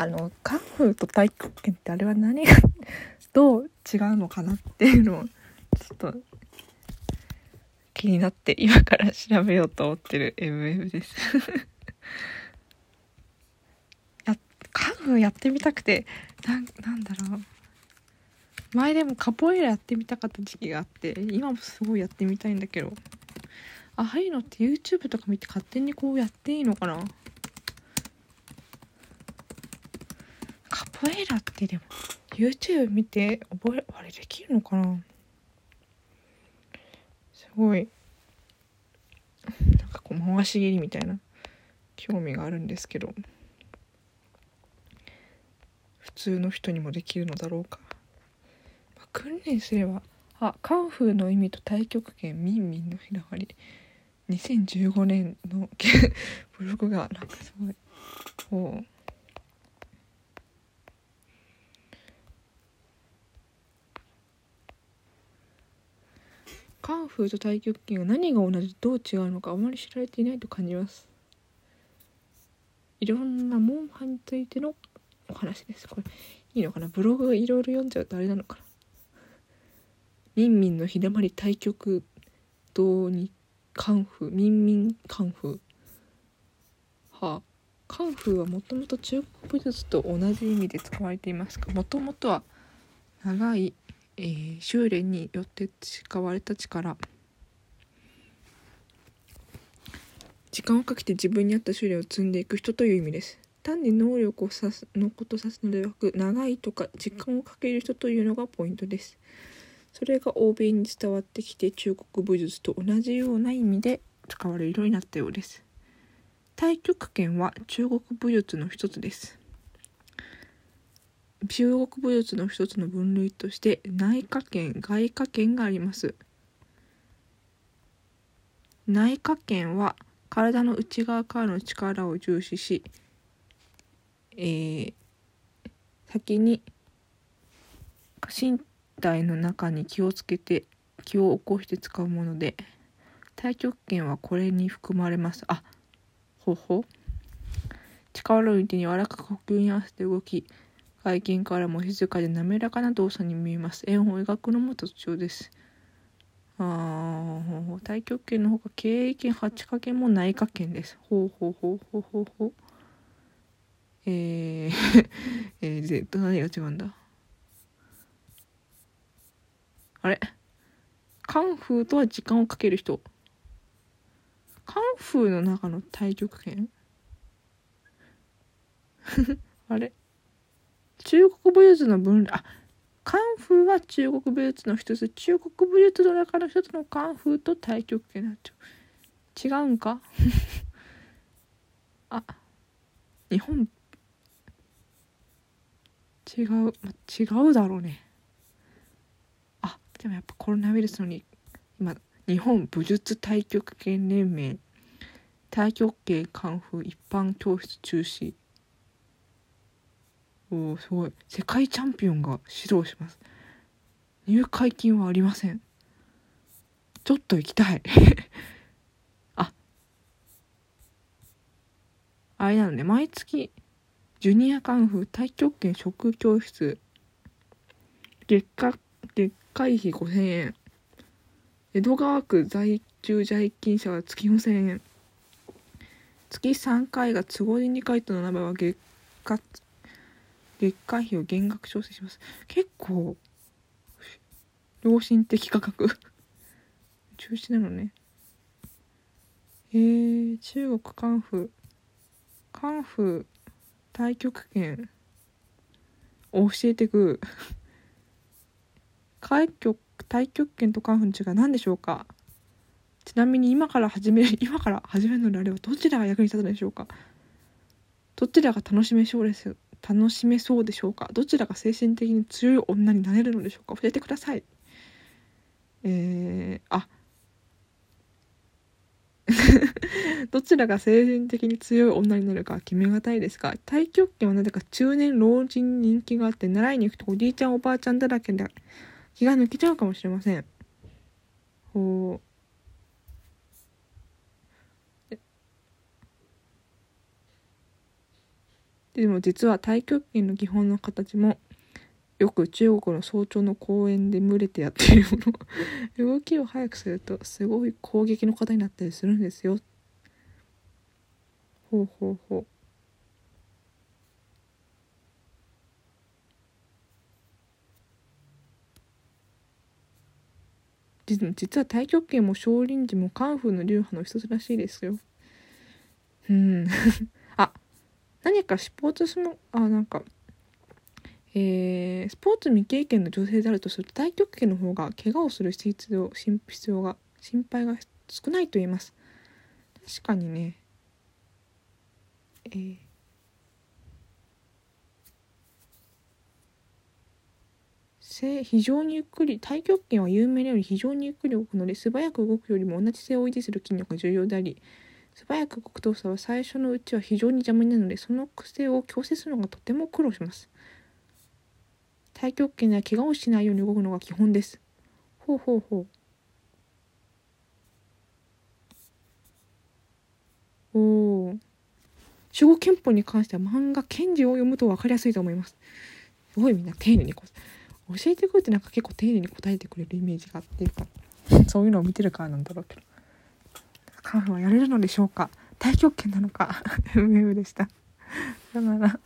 あのカンフーと太極拳ってあれは何が どう違うのかなっていうのをちょっと気になって今から調べようと思ってる MM です。やカンフーやってみたくてなんなんだろう。前でもカポエイラやってみたかった時期があって今もすごいやってみたいんだけど。ああいうのって YouTube とか見て勝手にこうやっていいのかなカポエラってでも YouTube 見て覚えあれできるのかな？すごい。なんかこう回し蹴りみたいな。興味があるんですけど。普通の人にもできるのだろうか。ま訓練すれば。あカンフーの意味と太極拳ミンミンのひらがり。2015年の ブログがなんかすごい。こう。カンフーと太極拳が何が同じどう違うのかあまり知られていないと感じます。いろんなモンハンについてのお話です。これいいのかな？ブログいろいろ読んじゃうとあれなのかな？ミンミンの日だまり対局堂にカンフーミンミンカンフー。はあカンフーはもともと中国武術と同じ意味で使われていますがもともとは長い、えー、修練によって使われた力。時間をかけて自分に合った修練を積んでいく人という意味です。単に能力を指すのことを指すのではなく長いとか時間をかける人というのがポイントです。それが欧米に伝わってきて中国武術と同じような意味で使われるようになったようです。太極拳は中国武術の一つです。中国武術の一つの分類として内科拳外科拳があります。内科拳は体の内側からの力を重視し、えー、先に身体の中に気をつけて気を起こして使うもので太極拳はこれに含まれます。あほほ。力を抜いて柔らかく呼吸に合わせて動き外見からも静かで滑らかな動作に見えます。円を描くのも特徴です。あ太極拳のほか経営拳八掛拳も内科拳です。ほうほうほうほうほうほう。えー えー、で何が違うんだ？あれ？カンフーとは時間をかける人。カンフーの中の太極拳？あれ？中国武術の分類あカンフーは中国武術の一つ中国武術の中の一つのカンフーと太極拳なっちゃう違うんか？あ日本違う違うだろうね。あでもやっぱコロナウイルスのに今日本武術太極拳連盟太極拳カンフー一般教室中止。おすごい。世界チャンピオンが指導します。入会金はありません。ちょっと行きたい。ああれなのね。毎月ジュニアカンフー太極拳職教室月下月会費5000円。江戸川区在住在勤者は月4000円。月3回が都合で2回との場合は月月会費を減額調整します。結構良心的価格。中止なのね。えー、中国カンフーカンフー太極拳を教えてく。開局太極拳とカンフン違い何でしょうか？ちなみに今から始める今から始めるのであればどちらが役に立つのでしょうか？どちらが楽しめそうです？楽しめそうでしょうか？どちらが精神的に強い女になれるのでしょうか？教えてくださいえー、あ どちらが精神的に強い女になるか決めがたいですが太極拳はなぜか中年老人に人気があって習いに行くとおじいちゃんおばあちゃんだらけで気が抜けちゃうかもしれません。ほう。でも実は太極拳の基本の形もよく中国の早朝の公園で群れてやっているもの。動きを速くするとすごい攻撃の方になったりするんですよ。ほうほうほう。実は太極拳も少林寺もカンフーの流派の一つらしいですよ。うん。あ何かスポーツスのあなんかえー、スポーツ未経験の女性であるとすると太極拳の方が怪我をする必要必要が心配が少ないと言います。確かにね。えー。非常にゆっくり太極拳は有名なように非常にゆっくり動くので素早く動くよりも同じ姿勢を維持する筋力が重要であり素早く動く動作は最初のうちは非常に邪魔になるのでその癖を強制するのがとても苦労します。太極拳では怪我をしないように動くのが基本です。ほうほうほう。おお守護憲法に関しては漫画「賢治」を読むと分かりやすいと思います。すごいみんな丁寧にこう教えてくれてなんか結構丁寧に答えてくれるイメージがあって。いうかそういうのを見てるからなんだろうけど。カンフはやれるのでしょうか？太極拳なのか？MM でした。さよなら。